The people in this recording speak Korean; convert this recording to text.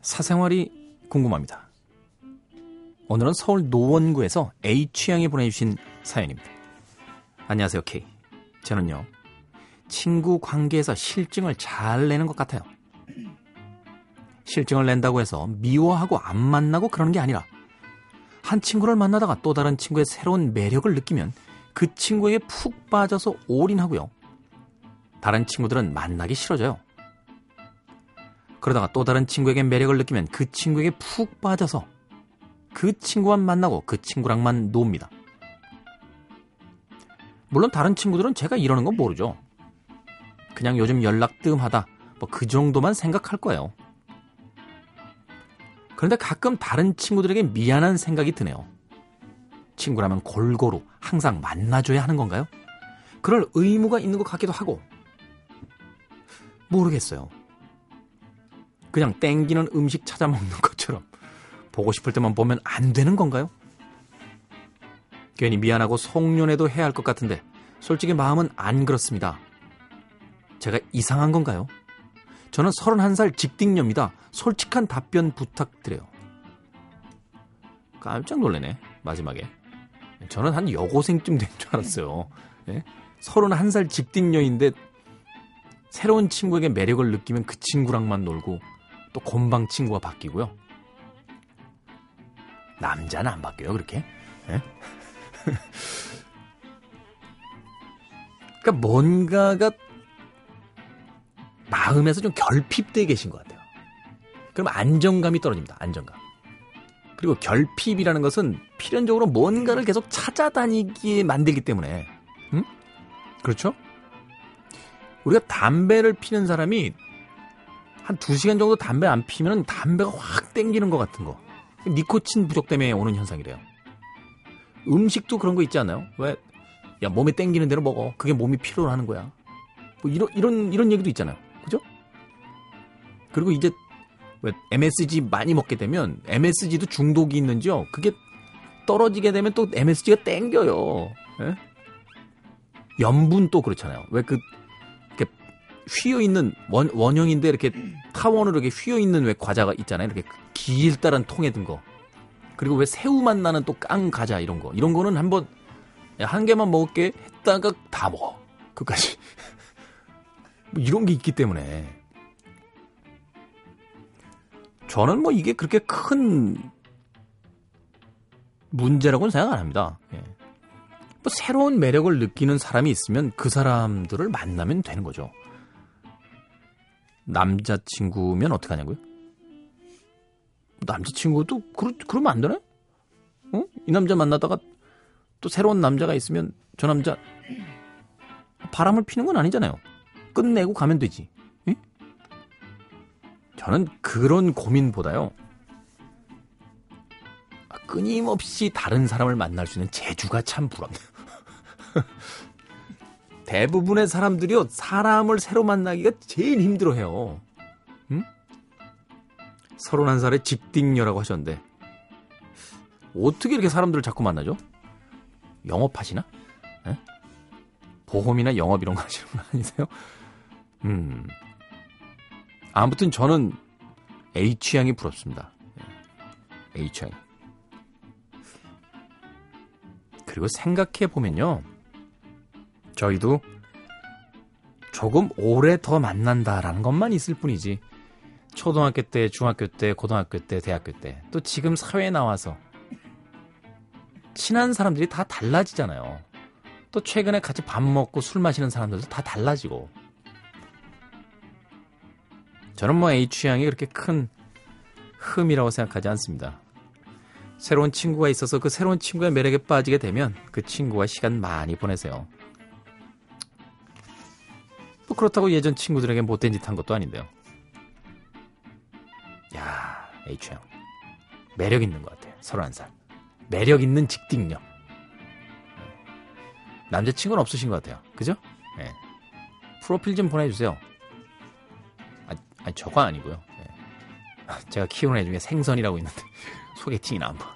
사생활이 궁금합니다. 오늘은 서울 노원구에서 H양이 보내주신 사연입니다. 안녕하세요, K. 저는요, 친구 관계에서 실증을 잘 내는 것 같아요. 실증을 낸다고 해서 미워하고 안 만나고 그러는 게 아니라 한 친구를 만나다가 또 다른 친구의 새로운 매력을 느끼면 그 친구에게 푹 빠져서 올인하고요. 다른 친구들은 만나기 싫어져요. 그러다가 또 다른 친구에게 매력을 느끼면 그 친구에게 푹 빠져서 그 친구만 만나고 그 친구랑만 놉니다. 물론 다른 친구들은 제가 이러는 건 모르죠. 그냥 요즘 연락 뜸하다 뭐 그 정도만 생각할 거예요. 그런데 가끔 다른 친구들에게 미안한 생각이 드네요. 친구라면 골고루 항상 만나줘야 하는 건가요? 그럴 의무가 있는 것 같기도 하고 모르겠어요. 그냥 땡기는 음식 찾아 먹는 것처럼 보고 싶을 때만 보면 안 되는 건가요? 괜히 미안하고 속년해도 해야 할 것 같은데 솔직히 마음은 안 그렇습니다. 제가 이상한 건가요? 저는 31살 직딩녀입니다. 솔직한 답변 부탁드려요. 깜짝 놀래네, 마지막에. 저는 한 여고생쯤 된 줄 알았어요. 예? 31살 직딩녀인데 새로운 친구에게 매력을 느끼면 그 친구랑만 놀고 또 곰방 친구가 바뀌고요. 남자는 안 바뀌어요, 그렇게? 예? 그러니까 뭔가가 마음에서 좀 결핍되어 계신 것 같아요. 그럼 안정감이 떨어집니다. 안정감. 그리고 결핍이라는 것은 필연적으로 뭔가를 계속 찾아다니기에 만들기 때문에, 응? 그렇죠? 우리가 담배를 피는 사람이 한두 시간 정도 담배 안 피면 담배가 확 땡기는 것 같은 거. 니코틴 부족 때문에 오는 현상이래요. 음식도 그런 거 있지 않아요? 왜? 야, 몸에 땡기는 대로 먹어. 그게 몸이 필요로 하는 거야. 뭐 이런, 이런, 이런 얘기도 있잖아요. 그죠? 그리고 이제 왜 MSG 많이 먹게 되면 MSG도 중독이 있는지요. 그게 떨어지게 되면 또 MSG가 땡겨요. 예? 염분 또 그렇잖아요. 왜그 이렇게 휘어 있는 원 원형인데 이렇게 타원으로 이렇게 휘어 있는 왜 과자가 있잖아요. 이렇게 길다란 통에 든 거. 그리고 왜 새우맛 나는 또 깡 과자 이런 거. 이런 거는 한번 한 개만 먹을게 했다가 다 먹어. 그까지. 뭐 이런 게 있기 때문에 저는 뭐 이게 그렇게 큰 문제라고는 생각 안 합니다. 예. 뭐 새로운 매력을 느끼는 사람이 있으면 그 사람들을 만나면 되는 거죠. 남자친구면 어떡하냐고요? 남자친구도 그러, 그러면 안 되나? 어? 이 남자 만나다가 또 새로운 남자가 있으면 저 남자 바람을 피는 건 아니잖아요. 끝내고 가면 되지. 예? 저는 그런 고민보다요. 끊임없이 다른 사람을 만날 수 있는 재주가 참 부럽네요. 대부분의 사람들이요, 사람을 새로 만나기가 제일 힘들어 해요. 응? 31살의 직딩녀라고 하셨는데, 어떻게 이렇게 사람들을 자꾸 만나죠? 영업하시나? 에? 보험이나 영업 이런 거 하시는 분 아니세요? 음. 아무튼 저는 H향이 부럽습니다. H향. 그리고 생각해 보면요. 저희도 조금 오래 더 만난다라는 것만 있을 뿐이지. 초등학교 때, 중학교 때, 고등학교 때, 대학교 때, 또 지금 사회에 나와서 친한 사람들이 다 달라지잖아요. 또 최근에 같이 밥 먹고 술 마시는 사람들도 다 달라지고. 저는 뭐 H향이 그렇게 큰 흠이라고 생각하지 않습니다. 새로운 친구가 있어서 그 새로운 친구의 매력에 빠지게 되면 그 친구와 시간 많이 보내세요. 뭐 그렇다고 예전 친구들에게 못된 짓 한 것도 아닌데요. 야, H형. 매력 있는 것 같아요. 31살. 매력 있는 직딩력. 남자친구는 없으신 것 같아요. 그죠? 네. 프로필 좀 보내주세요. 아, 아니, 저거 아니고요. 네. 제가 키우는 애 중에 생선이라고 있는데 소개팅이나 한번.